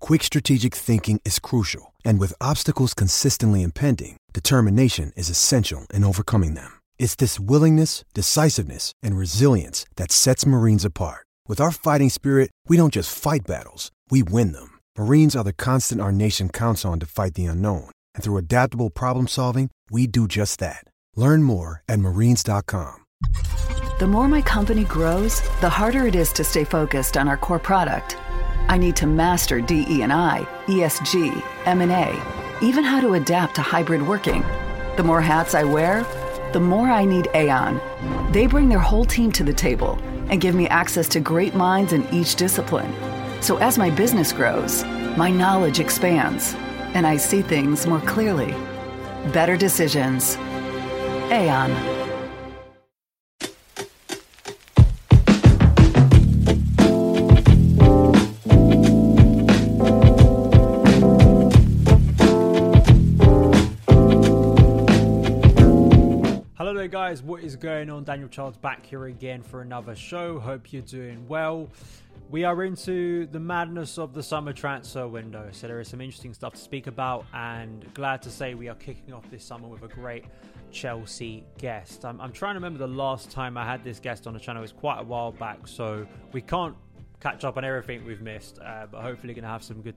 quick strategic thinking is crucial. And with obstacles consistently impending, determination is essential in overcoming them. It's this willingness, decisiveness, and resilience that sets Marines apart. With our fighting spirit, we don't just fight battles, we win them. Marines are the constant our nation counts on to fight the unknown. And through adaptable problem solving, we do just that. Learn more at marines.com. The more my company grows, the harder it is to stay focused on our core product. I need to master DE&I, ESG, M&A, even how to adapt to hybrid working. The more hats I wear, the more I need Aon. They bring their whole team to the table and give me access to great minds in each discipline. So as my business grows, my knowledge expands and I see things more clearly. Better decisions. Aon. Guys. What is going on? Daniel Childs back here again for another show. Hope you're doing well. We are into the madness of the summer transfer window, so there is some interesting stuff to speak about. And glad to say we are kicking off this summer with a great Chelsea guest. I'm, I'm trying to remember the last time I had this guest on the channel. It was quite a while back, so we can't catch up on everything we've missed. Uh, but hopefully, going to have some good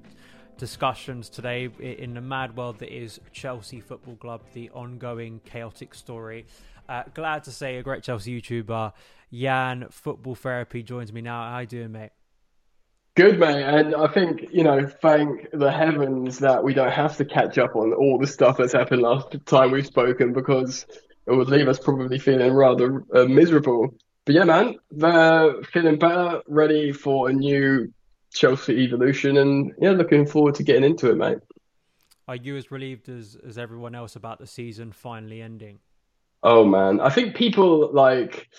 discussions today in the mad world that is Chelsea Football Club, the ongoing chaotic story. Uh, glad to say a great Chelsea YouTuber, Yan Football Therapy, joins me now. How you doing, mate? Good, mate. And I think, you know, thank the heavens that we don't have to catch up on all the stuff that's happened last time we've spoken because it would leave us probably feeling rather uh, miserable. But yeah, man, they're feeling better, ready for a new Chelsea evolution, and yeah, looking forward to getting into it, mate. Are you as relieved as, as everyone else about the season finally ending? Oh man, I think people like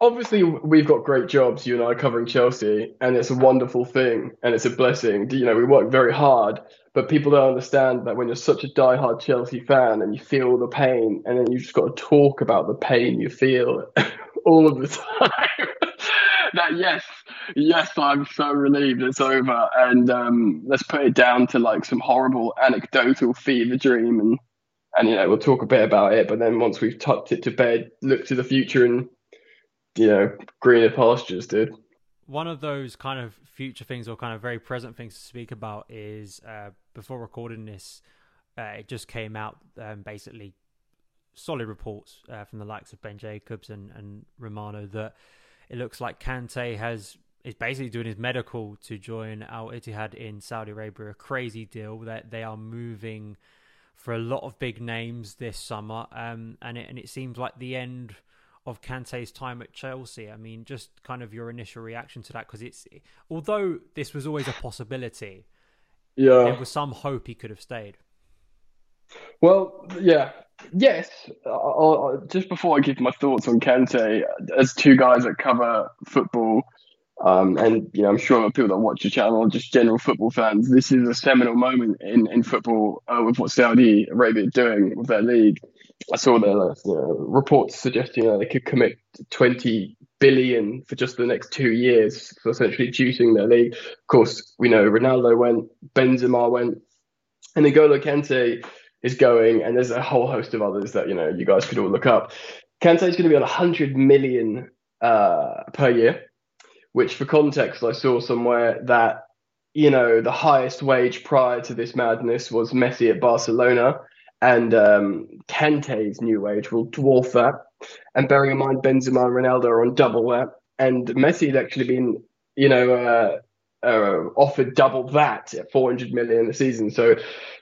obviously we've got great jobs, you and I covering Chelsea, and it's a wonderful thing and it's a blessing. You know, we work very hard, but people don't understand that when you're such a die-hard Chelsea fan and you feel the pain, and then you just got to talk about the pain you feel all of the time. that yes, yes, I'm so relieved it's over, and um, let's put it down to like some horrible anecdotal fever dream, and and you know we'll talk a bit about it, but then once we've tucked it to bed, look to the future and you know greener pastures, dude. One of those kind of future things or kind of very present things to speak about is uh, before recording this, uh, it just came out um, basically solid reports uh, from the likes of Ben Jacobs and, and Romano that it looks like Kante has is basically doing his medical to join Al Ittihad in Saudi Arabia. A crazy deal that they are moving for a lot of big names this summer, um, and it and it seems like the end of Kante's time at Chelsea. I mean, just kind of your initial reaction to that because it's although this was always a possibility, yeah, there was some hope he could have stayed. Well, yeah, yes. I'll, I'll, just before I give my thoughts on Kante, as two guys that cover football, um, and you know, I'm sure people that watch the channel, are just general football fans, this is a seminal moment in in football uh, with what Saudi Arabia are doing with their league. I saw their you know, reports suggesting that they could commit 20 billion for just the next two years for essentially juicing their league. Of course, we know Ronaldo went, Benzema went, and N'Golo Kante is going, and there's a whole host of others that you know you guys could all look up. Kante is going to be on 100 million uh, per year, which, for context, I saw somewhere that you know the highest wage prior to this madness was Messi at Barcelona, and um, Kante's new wage will dwarf that. And bearing in mind Benzema and Ronaldo are on double that, and Messi had actually been, you know, uh, uh, offered double that at 400 million a season. So,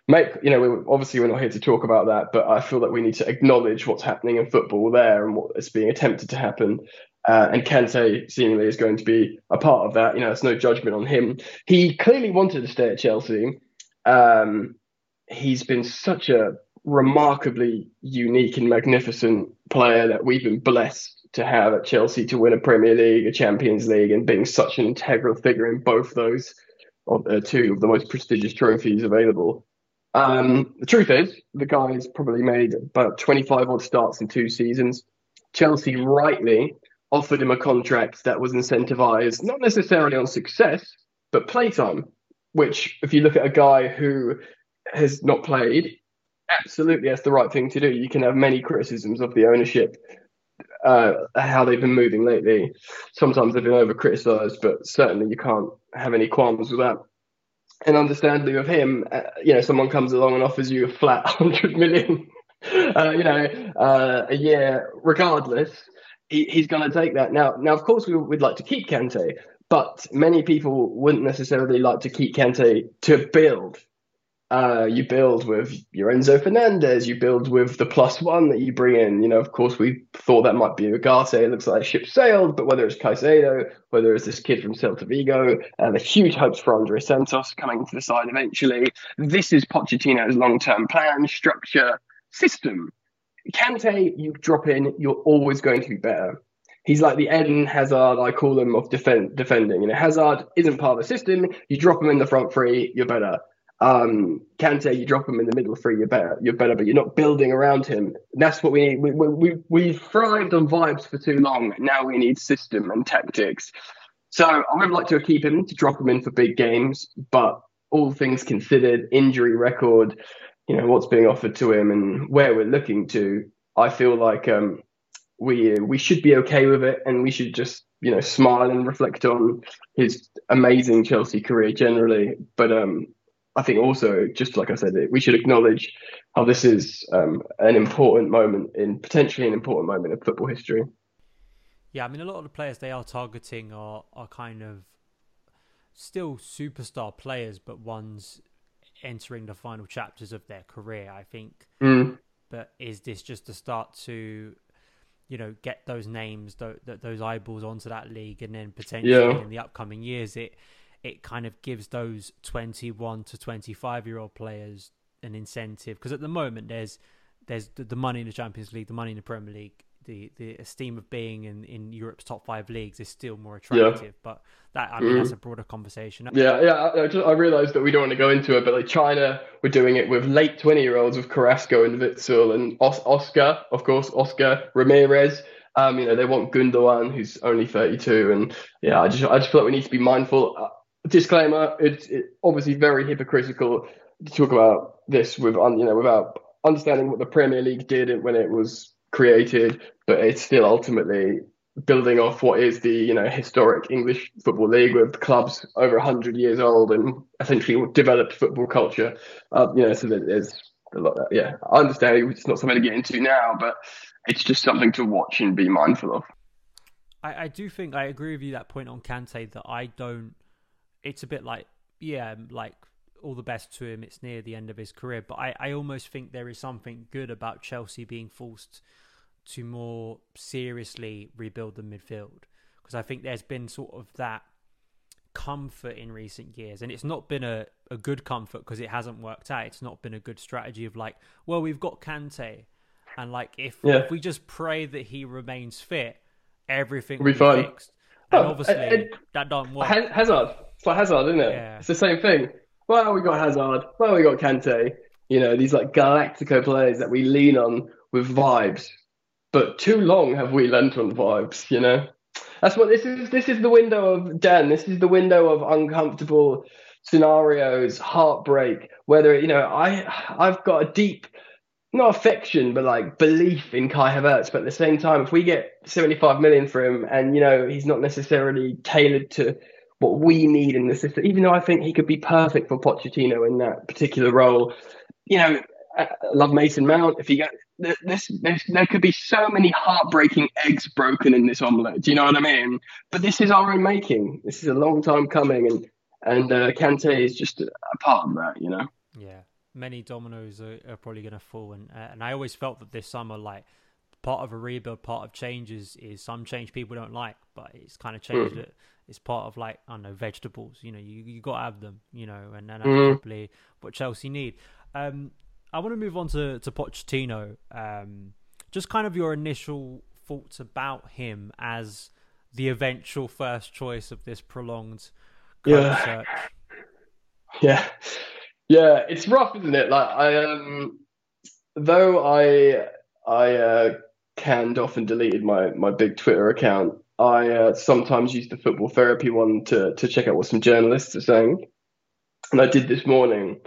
make you know, we, obviously we're not here to talk about that, but I feel that we need to acknowledge what's happening in football there and what is being attempted to happen. Uh, and Kante seemingly is going to be a part of that. You know, it's no judgment on him. He clearly wanted to stay at Chelsea. Um, he's been such a remarkably unique and magnificent player that we've been blessed to have at Chelsea to win a Premier League, a Champions League, and being such an integral figure in both those uh, two of the most prestigious trophies available. Um, the truth is, the guy's probably made about 25 odd starts in two seasons. Chelsea rightly offered him a contract that was incentivized not necessarily on success, but playtime. Which, if you look at a guy who has not played, absolutely that's the right thing to do. You can have many criticisms of the ownership uh, how they've been moving lately. Sometimes they've been over criticised, but certainly you can't have any qualms with that. And understandably, with him, uh, you know, someone comes along and offers you a flat 100 million, uh, you know, uh, a year, regardless, he, he's going to take that. Now, now, of course, we, would like to keep Kante, but many people wouldn't necessarily like to keep Kante to build uh, you build with your Enzo Fernandez, you build with the plus one that you bring in. You know, of course, we thought that might be Ugarte. It looks like a ship sailed, but whether it's Caicedo, whether it's this kid from Celta Vigo, and the huge hopes for Andrey Santos coming to the side eventually, this is Pochettino's long term plan, structure, system. Kante, you drop in, you're always going to be better. He's like the Eden Hazard, I call him, of defend, defending. You know, Hazard isn't part of the system. You drop him in the front three, you're better. Um, Kante, you drop him in the middle three, you're better. You're better, but you're not building around him. That's what we need. We, we, we, we've thrived on vibes for too long. Now we need system and tactics. So I would like to keep him to drop him in for big games, but all things considered, injury record, you know what's being offered to him and where we're looking to, I feel like um, we we should be okay with it, and we should just you know smile and reflect on his amazing Chelsea career generally. But um, I think also, just like I said, we should acknowledge how this is um, an important moment in potentially an important moment in football history. Yeah, I mean, a lot of the players they are targeting are are kind of still superstar players, but ones entering the final chapters of their career. I think. Mm. But is this just a start to, you know, get those names, those, those eyeballs onto that league, and then potentially yeah. in the upcoming years, it it kind of gives those 21 to 25 year old players an incentive because at the moment there's there's the, the, money in the Champions League, the money in the Premier League, the the esteem of being in, in Europe's top five leagues is still more attractive. Yeah. But that I mean mm-hmm. that's a broader conversation. Yeah, yeah. I, I, just, I realized that we don't want to go into it, but like China, we're doing it with late twenty year olds with Carrasco and Witsel and Os- Oscar, of course, Oscar Ramirez. Um, you know, they want Gundogan, who's only 32, and yeah, I just I just feel like we need to be mindful. Uh, disclaimer: it's it, obviously very hypocritical to talk about this with you know without understanding what the Premier League did when it was created, but it's still ultimately building off what is the you know historic English football league with clubs over 100 years old and essentially developed football culture. Uh, you know, so there's a lot. Of, yeah, I understand it's not something to get into now, but it's just something to watch and be mindful of. I, I do think I agree with you that point on Kante that I don't it's a bit like yeah, like all the best to him. It's near the end of his career, but I, I almost think there is something good about Chelsea being forced to more seriously rebuild the midfield because I think there's been sort of that comfort in recent years, and it's not been a, a good comfort because it hasn't worked out. It's not been a good strategy of like, well, we've got Kante, and like if, yeah. if we just pray that he remains fit, everything will be, be fixed. And oh, obviously, and, and that don't work. Hazard, it's like Hazard, isn't it? Yeah. It's the same thing. Well, we got Hazard. Well, we got Kante. You know, these like Galactico players that we lean on with vibes. But too long have we lent on vibes, you know? That's what this is. This is the window of Dan. This is the window of uncomfortable scenarios, heartbreak. Whether you know, I I've got a deep not affection, but like belief in Kai Havertz. But at the same time, if we get 75 million for him, and you know he's not necessarily tailored to what we need in the system, even though I think he could be perfect for Pochettino in that particular role. You know, I love Mason Mount. If he got this, this, there could be so many heartbreaking eggs broken in this omelette. Do you know what I mean? But this is our own making. This is a long time coming, and and uh, Kante is just a, a part of that. You know. Yeah, many dominoes are, are probably going to fall, and uh, and I always felt that this summer, like part of a rebuild, part of changes is some change people don't like, but it's kind of changed mm. it. It's part of like I don't know vegetables. You know, you you got to have them. You know, and, then that's mm. probably what Chelsea need. Um, I want to move on to to Pochettino. Um, just kind of your initial thoughts about him as the eventual first choice of this prolonged yeah. search. Yeah, yeah, it's rough, isn't it? Like I um, though I I uh, canned off and deleted my my big Twitter account. I uh, sometimes use the football therapy one to to check out what some journalists are saying, and I did this morning,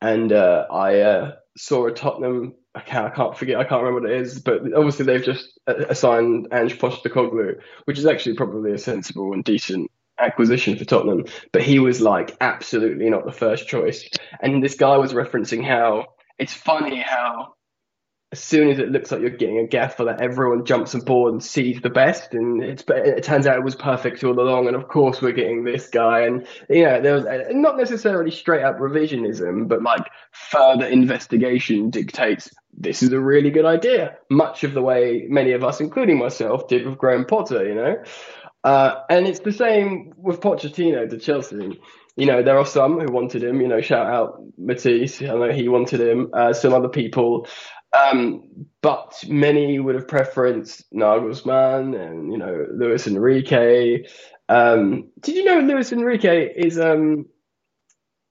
and uh, I uh, saw a Tottenham. I can't, I can't forget. I can't remember what it is, but obviously they've just uh, assigned Ange Postecoglou, which is actually probably a sensible and decent acquisition for Tottenham. But he was like absolutely not the first choice. And this guy was referencing how it's funny how as soon as it looks like you're getting a gaffer that everyone jumps aboard and sees the best and it turns out it was perfect all along and of course we're getting this guy and you know there was uh, not necessarily straight up revisionism but like further investigation dictates this is a really good idea much of the way many of us including myself did with Graham Potter you know uh, and it's the same with Pochettino to Chelsea you know, there are some who wanted him. You know, shout out Matisse. I know he wanted him. Uh, some other people um, but many would have preferenced Nagelsmann and you know Luis Enrique. Um, did you know Luis Enrique is um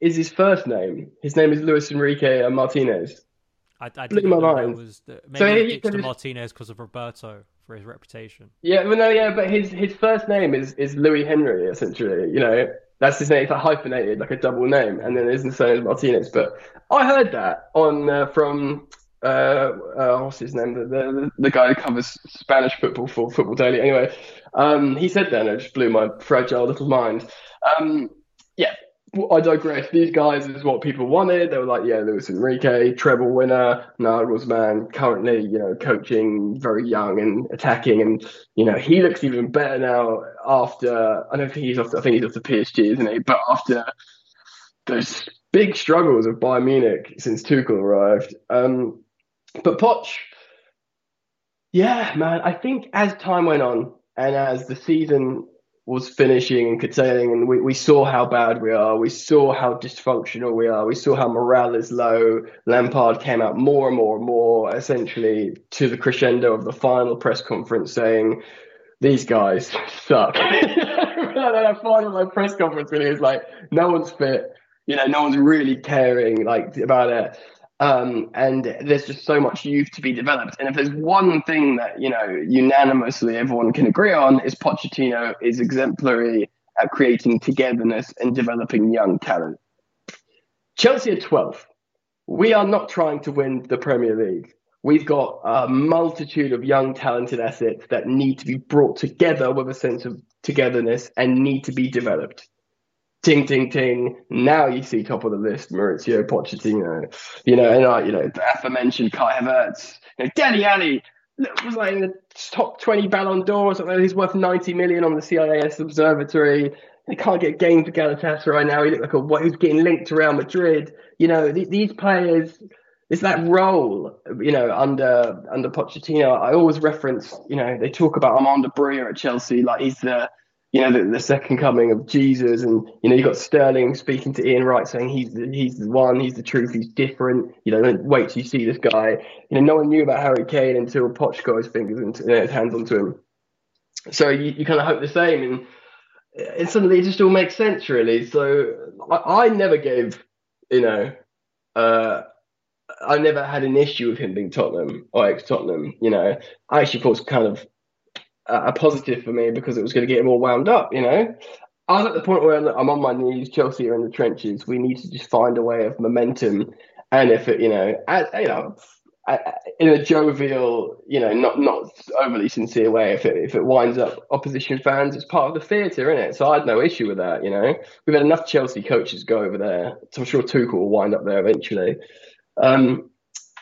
is his first name? His name is Luis Enrique Martinez. I, I Blew my mind. Was the, maybe so he, he Martinez because of Roberto for his reputation. Yeah, well, no, yeah, but his his first name is is Louis Henry essentially. You know, that's his name. It's like hyphenated, like a double name, and then his surname is Martinez. But I heard that on uh, from uh, uh, what's his name? The, the, the guy who covers Spanish football for Football Daily. Anyway, um, he said that, and it just blew my fragile little mind. Um, yeah, I digress. These guys is what people wanted. They were like, yeah, Luis Enrique, treble winner, Nagelsmann, currently, you know, coaching, very young and attacking, and you know, he looks even better now after. I don't think he's off. I think he's off the PSG, isn't he? But after those big struggles of Bayern Munich since Tuchel arrived. Um, but Poch, yeah, man, I think as time went on and as the season was finishing and curtailing, and we, we saw how bad we are, we saw how dysfunctional we are, we saw how morale is low. Lampard came out more and more and more, essentially to the crescendo of the final press conference saying, these guys suck. that final press conference when he was like, no one's fit, you know, no one's really caring like about it. Um, and there's just so much youth to be developed. And if there's one thing that you know unanimously everyone can agree on, is Pochettino is exemplary at creating togetherness and developing young talent. Chelsea are 12th. We are not trying to win the Premier League. We've got a multitude of young, talented assets that need to be brought together with a sense of togetherness and need to be developed ting, ting, ting. Now you see top of the list, Mauricio Pochettino. You know, and like, you know, the aforementioned Kai Havertz. You know, Dele Alli was like in the top 20 Ballon d'Or or something. He's worth 90 million on the CIES Observatory. He can't get game for Galatasaray now. He looked like a what? He's getting linked to Real Madrid. You know, th- these players. It's that role, you know, under under Pochettino. I always reference, you know, they talk about Armand Broja at Chelsea, like he's the you know, the, the, second coming of Jesus, and you know, you got Sterling speaking to Ian Wright saying he's the, he's the one, he's the truth, he's different. You know, wait till you see this guy. You know, no one knew about Harry Kane until Poch got his fingers and you know, his hands onto him. So you, you kind of hope the same, and, and suddenly it just all makes sense, really. So I, I never gave, you know, uh, I never had an issue with him being Tottenham or ex Tottenham. You know, I actually thought it was kind of a positive for me because it was going to get him all wound up, you know. I was at the point where I'm on my knees, Chelsea are in the trenches. We need to just find a way of momentum. And if it, you know, as, you know, in a jovial, you know, not not overly sincere way. If it if it winds up opposition fans, it's part of the theatre, isn't it? So I had no issue with that. You know, we've had enough Chelsea coaches go over there, so I'm sure Tuchel will wind up there eventually. Um,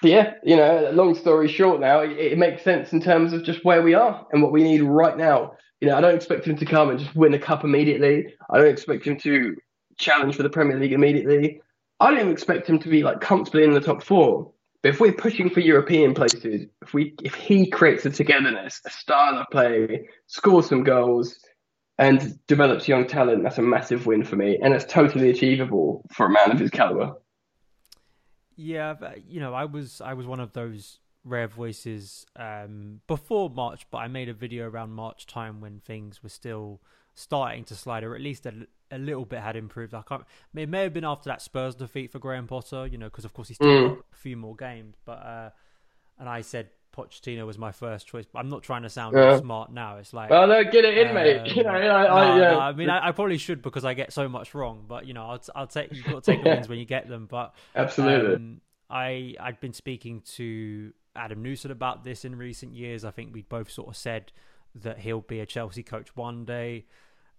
yeah, you know, long story short, now it, it makes sense in terms of just where we are and what we need right now. You know, I don't expect him to come and just win a cup immediately. I don't expect him to challenge for the Premier League immediately. I don't even expect him to be like comfortably in the top four. But if we're pushing for European places, if we if he creates a togetherness, a style of play, scores some goals, and develops young talent, that's a massive win for me, and it's totally achievable for a man of his caliber. Yeah, you know, I was I was one of those rare voices um, before March, but I made a video around March time when things were still starting to slide, or at least a, a little bit had improved. I can't. It may have been after that Spurs defeat for Graham Potter, you know, because of course he still mm. got a few more games. But uh, and I said Pochettino was my first choice. I'm not trying to sound yeah. smart now. It's like, well, no, get it in, um, mate. You know, I, I, yeah. no, I mean, I, I, probably should because I get so much wrong. But you know, I'll, I'll take you've got to take the wins when you get them. But absolutely, um, I I'd been speaking to Adam Newson about this in recent years. I think we both sort of said that he'll be a Chelsea coach one day.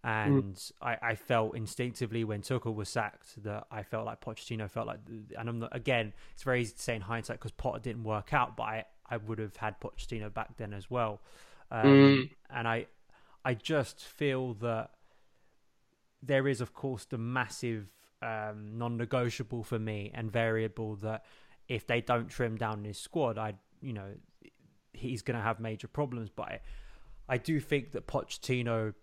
Mm. And mm. I, I felt instinctively when Tuchel was sacked that I felt like Pochettino felt like, and I'm not, again, it's very easy to say in hindsight because Potter didn't work out, but I, I would have had Pochettino back then as well. Um, mm. And I, I just feel that there is, of course, the massive um, non-negotiable for me and variable that if they don't trim down his squad, I, you know, he's going to have major problems. But I, I do think that Pochettino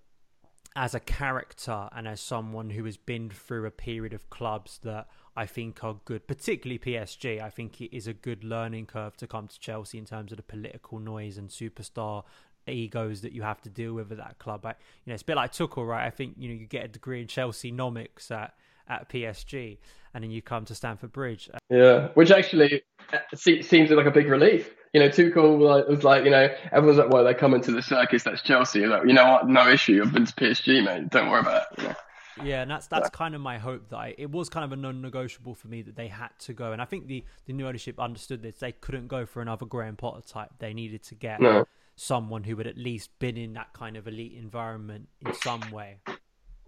as a character and as someone who has been through a period of clubs that I think are good, particularly PSG. I think it is a good learning curve to come to Chelsea in terms of the political noise and superstar egos that you have to deal with at that club. I, you know, it's a bit like Tuchel, right? I think you know you get a degree in Chelsea nomics at at PSG, and then you come to Stamford Bridge. Yeah, which actually uh, seems like a big relief you know, Tuchel was like, you know, everyone's like, well, they're coming to the circus. That's Chelsea. Like, you know what? No issue. I've been to PSG, mate. Don't worry about it. Yeah, and that's that's yeah. kind of my hope that I, it was kind of a non-negotiable for me that they had to go, and I think the the new ownership understood this. They couldn't go for another Graham Potter type. They needed to get no. someone who had at least been in that kind of elite environment in some way.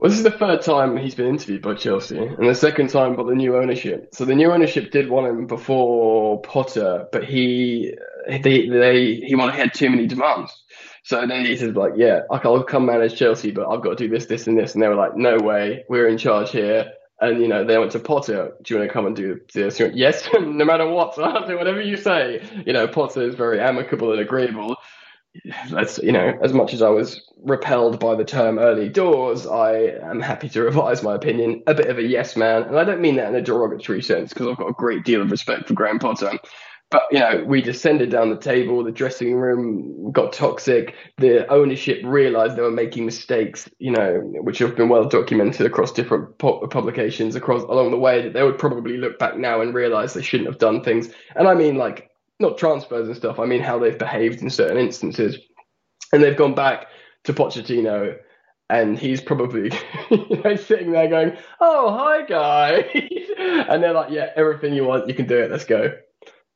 Well, this is the third time he's been interviewed by Chelsea, and the second time by the new ownership. So the new ownership did want him before Potter, but he they they he wanted he had too many demands. So then he said like, yeah, I'll come manage Chelsea, but I've got to do this, this, and this. And they were like, no way, we're in charge here. And you know, they went to Potter. Do you want to come and do this? Went, yes, no matter what, I'll do whatever you say. You know, Potter is very amicable and agreeable let's you know as much as i was repelled by the term early doors i am happy to revise my opinion a bit of a yes man and i don't mean that in a derogatory sense because i've got a great deal of respect for graham potter but you know we descended down the table the dressing room got toxic the ownership realized they were making mistakes you know which have been well documented across different publications across along the way that they would probably look back now and realize they shouldn't have done things and i mean like not transfers and stuff. I mean how they've behaved in certain instances, and they've gone back to Pochettino, and he's probably you know sitting there going, "Oh, hi guys," and they're like, "Yeah, everything you want, you can do it. Let's go."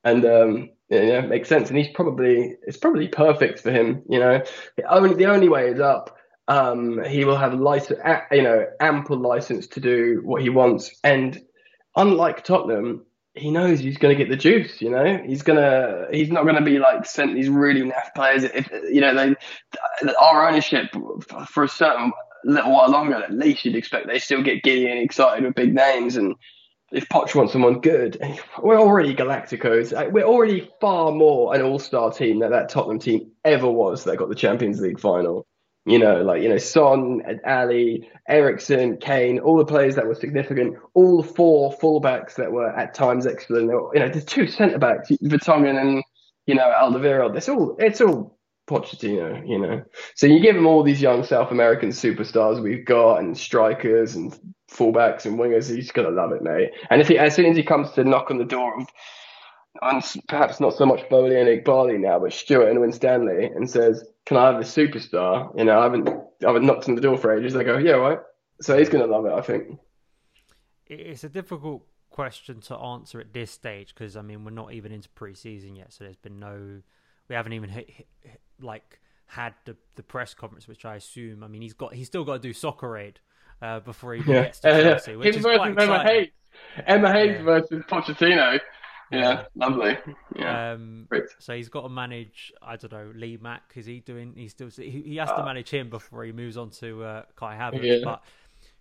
And um, yeah, it makes sense. And he's probably it's probably perfect for him. You know, the only the only way is up. Um, he will have license, you know, ample license to do what he wants. And unlike Tottenham, he knows he's going to get the juice. You know, he's gonna he's not going to be like sent these really naff players. If you know they our ownership for a certain little while longer, at least you'd expect they still get giddy and excited with big names. And if Poch wants someone good, we're already Galacticos. Uh, we're already far more an all-star team than that Tottenham team ever was that got the Champions League final. You know, like, you know, Son, Alli, Eriksen, Kane, all the players that were significant, all four fullbacks that were at times excellent. You know, the two centre backs, Vertonghen and, you know, Alderweireld. It's all, it's all Pochettino, you know. So you give him all these young South American superstars we've got and strikers and fullbacks and wingers, he's to love it, mate. And if he, as soon as he comes to knock on the door of, and perhaps not so much Boehly and Eghbali now, but Stewart and Winstanley, and says, can I have a superstar? You know, I haven't, I haven't knocked on the door for ages. They go, yeah, right. So he's to love it, I think. It's a difficult question to answer at this stage because I mean we're not even into preseason yet, so there's been no, we haven't even hit, hit, hit, like had the the press conference, which I assume. I mean he's got he's still got to do soccer aid uh, before he Yeah, gets to Chelsea, yeah. which Him is versus quite Emma. Hayes. Emma Hayes Yeah. versus Pochettino. Yeah, lovely. Yeah, Um, so he's got to manage. I don't know Lee Mack. Is he doing? He's still. He, he has to Uh, manage him before he moves on to uh, Kai Havertz. But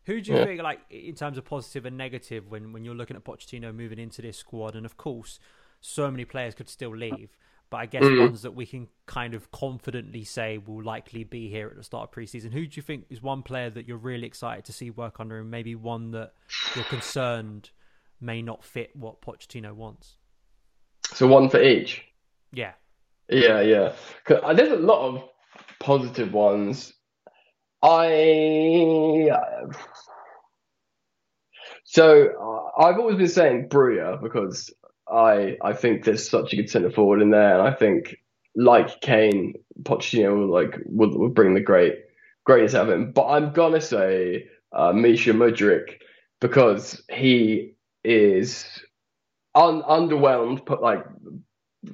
who do you think, like in terms of positive and negative, when when you're looking at Pochettino moving into this squad? And of course, so many players could still leave. But I guess Mm. ones that we can kind of confidently say will likely be here at the start of preseason. Who do you think is one player that you're really excited to see work under, and maybe one that you're concerned may not fit what Pochettino wants? So one for each. Yeah. Yeah, yeah. uh, There's a lot of positive ones. I so uh, I've always been saying Breuer because I I think there's such a good centre forward in there, and I think like Kane, Pochettino like will, bring the great greatness out of him. But I'm gonna say uh, Misha Mudryk because he is un- underwhelmed, but like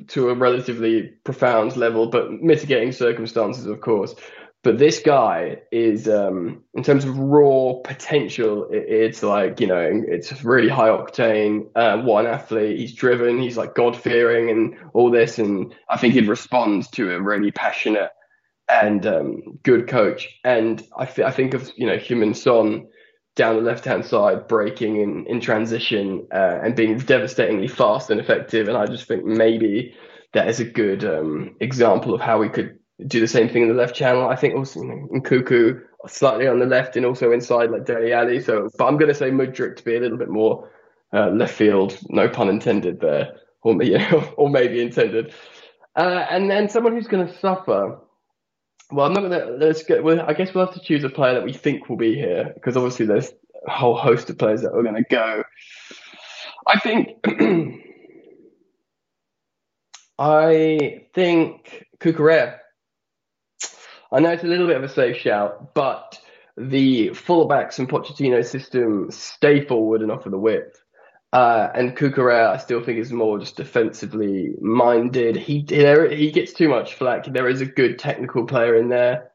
to a relatively profound level, but mitigating circumstances, of course. But this guy is, um, in terms of raw potential, it, it's like you know, it's really high octane. Uh, athlete! He's driven. He's like God fearing and all this. And I think he'd respond to a really passionate and um, good coach. And I, th- I think of you know, Heung-min Son down the left hand side, breaking in, in transition uh, and being devastatingly fast and effective. And I just think maybe that is a good um, example of how we could do the same thing in the left channel. I think also in Nkunku slightly on the left and also inside like Dele Alli. So, but I'm going to say Mudryk to be a little bit more uh, left field, no pun intended there, or you know, or maybe intended. Uh, and then someone who's going to suffer. Well, I'm not going to. Let's get. Well, I guess we'll have to choose a player that we think will be here because obviously there's a whole host of players that are going to go. I think. I think Cucurella. I know it's a little bit of a safe shout, but the fullbacks in Pochettino's system stay forward and offer the width. Uh, and Cucurella, I still think is more just defensively minded. He he gets too much flack. There is a good technical player in there,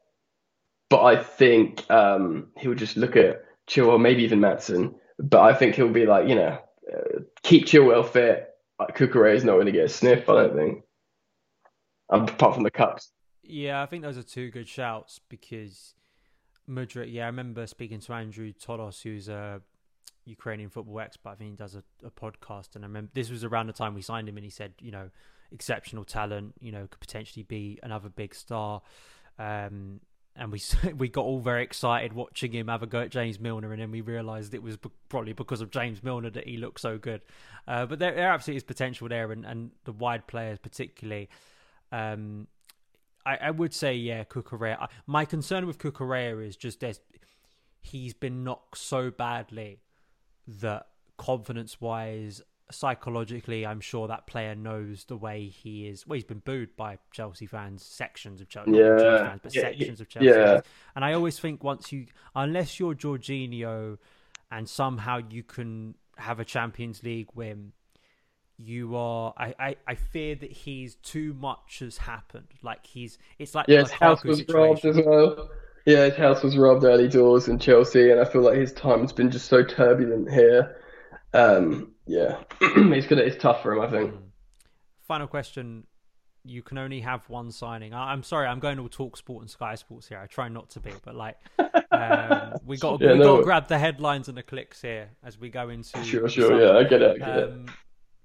but I think um, he'll just look at Chilwell, maybe even Maatsen. But I think he'll be like, you know, uh, keep Chilwell fit. Cucurella is not going to get a sniff. I don't think, apart from the cups. Yeah, I think those are two good shouts because Mudryk. Yeah, I remember speaking to Andrew Todos, who's a Ukrainian football expert. I think he does a, a podcast, and I remember this was around the time we signed him, and he said, you know, exceptional talent. You know, could potentially be another big star. Um, and we we got all very excited watching him have a go at James Milner, and then we realised it was probably because of James Milner that he looked so good. Uh, but there, there absolutely is potential there, and, and the wide players particularly. Um, I, I would say yeah, Cucurella. My concern with Cucurella is just there's he's been knocked so badly that confidence wise, psychologically, I'm sure that player knows the way he is. Well, he's been booed by Chelsea fans, sections of Chelsea, Yeah. Chelsea fans, but Yeah, sections of Chelsea Yeah. fans. And I always think once you, unless you're Jorginho, and somehow you can have a Champions League win, you are. I, I, I fear that he's too much has happened. Like he's. It's like Yeah, his house was situation. robbed as well. Yeah, his house was robbed early doors in Chelsea, and I feel like his time's been just so turbulent here. Um, yeah, it's gonna it's tough for him, I think. Final question. You can only have one signing. I, I'm sorry, I'm going all talk sport and Sky Sports here. I try not to be, but like, um, we got Yeah, we no. got to grab the headlines and the clicks here as we go into. Sure, sure, yeah, I get it, I get it.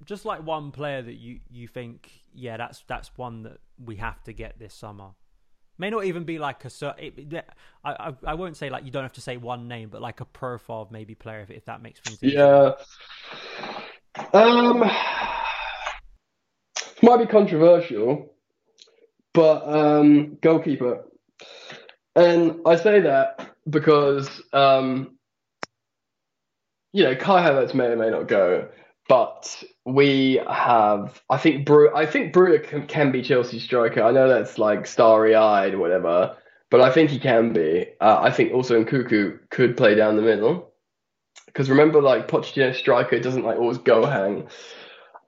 Just like one player that you you think, yeah, that's that's one that we have to get this summer. May not even be like a it, I, I I won't say like you don't have to say one name, but like a profile of maybe player if, if that makes easier. Yeah. Um, might be controversial, but um, goalkeeper. And I say that because um, you know Kai Havertz may or may not go, but we have. I think Brew. I think Broja can, can be Chelsea's striker. I know that's like starry-eyed or whatever, but I think he can be. Uh, I think also in Nkunku could play down the middle because remember, like Pochettino striker doesn't like always go hang.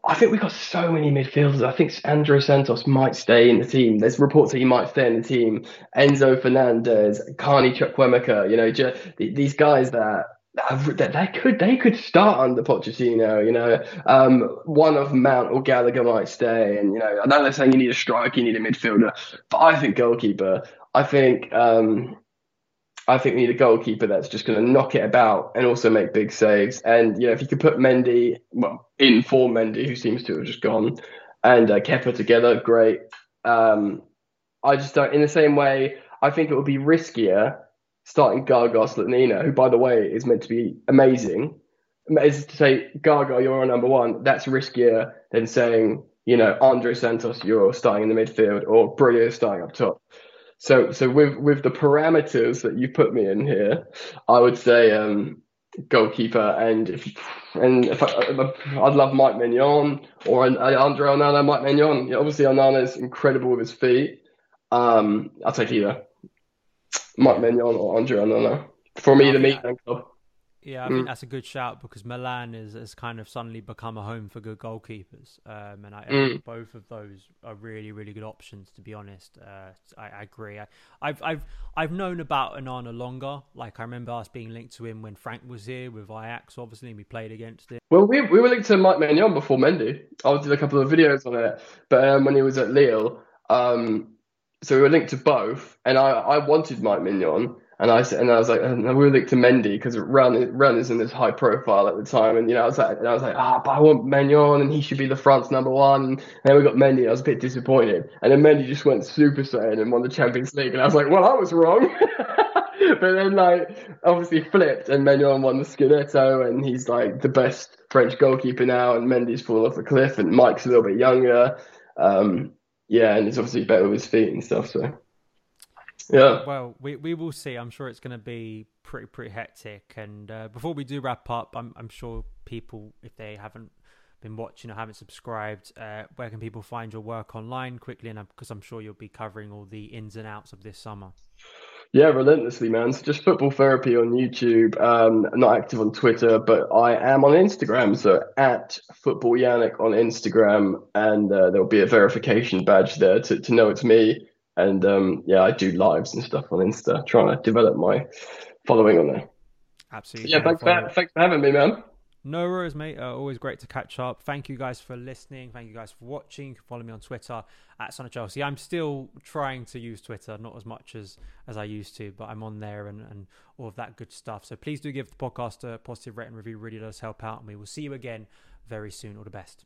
I think we've got so many midfielders. I think Andrey Santos might stay in the team. There's reports that he might stay in the team. Enzo Fernandez, Carney Chukwuemeka, you know, these guys that that they could they could start under Pochettino. You know, um, one of Mount or Gallagher might stay, and you know, I know they're saying you need a striker, you need a midfielder, but I think goalkeeper. I think um, I think we need a goalkeeper that's just going to knock it about and also make big saves. And you know, if you could put Mendy, well, in for Mendy, who seems to have just gone, and uh, Kepa together, great. Um, I just don't. In the same way, I think it would be riskier starting Gaga Slonina, who, by the way, is meant to be amazing. Is to say Gaga, you're our number one. That's riskier than saying, you know, Andrey Santos, you're starting in the midfield, or Brulio starting up top. So, so with with the parameters that you put me in here, I would say um, goalkeeper, and if and if I, would love Mike Maignan or Andre Onana. Mike Maignan, yeah, obviously Onana is incredible with his feet. Um, I'll take either Mike Maignan or Andre Onana for me, the Milan club. Yeah, I mean mm. that's a good shout because Milan is, has kind of suddenly become a home for good goalkeepers, um, and I, mm. think both of those are really, really good options. To be honest, uh, I, I, agree. I, have I've I've known about Onana longer. Like I remember us being linked to him when Frank was here with Ajax, obviously, and we played against him. Well, we we were linked to Mike Maignan before Mendy. I did a couple of videos on it, but um, when he was at Lille, um, so we were linked to both, and I I wanted Mike Maignan and I said, and I was like, and we looked to Mendy because Run Run is in this high profile at the time, and you know, I was like, and I was like, ah, but I want Maignan, and he should be the France number one. And then we got Mendy, I was a bit disappointed, and then Mendy just went super saiyan and won the Champions League, and I was like, well, I was wrong. but then like obviously flipped, and Maignan won the Scudetto, and he's like the best French goalkeeper now, and Mendy's fallen off a cliff, and Mike's a little bit younger. Um, yeah, and he's obviously better with his feet and stuff, so. Yeah. Well, we, we will see. I'm sure it's going to be pretty pretty hectic. And uh, before we do wrap up, I'm I'm sure people, if they haven't been watching or haven't subscribed, uh, where can people find your work online quickly? And because I'm sure you'll be covering all the ins and outs of this summer. Yeah, relentlessly, man. So just football therapy on YouTube. Um, not active on Twitter, but I am on Instagram. So at football Yannick on Instagram, and uh, there'll be a verification badge there to, to know it's me. And um, yeah, I do lives and stuff on Insta, trying to develop my following on there. Absolutely. Yeah, thanks for, thanks for having me, man. No worries, mate. Uh, always great to catch up. Thank you guys for listening. Thank you guys for watching. You can follow me on Twitter at Son of Chelsea. I'm still trying to use Twitter, not as much as, as I used to, but I'm on there and, and all of that good stuff. So please do give the podcast a positive rating review. Really does help out. And we will see you again very soon. All the best.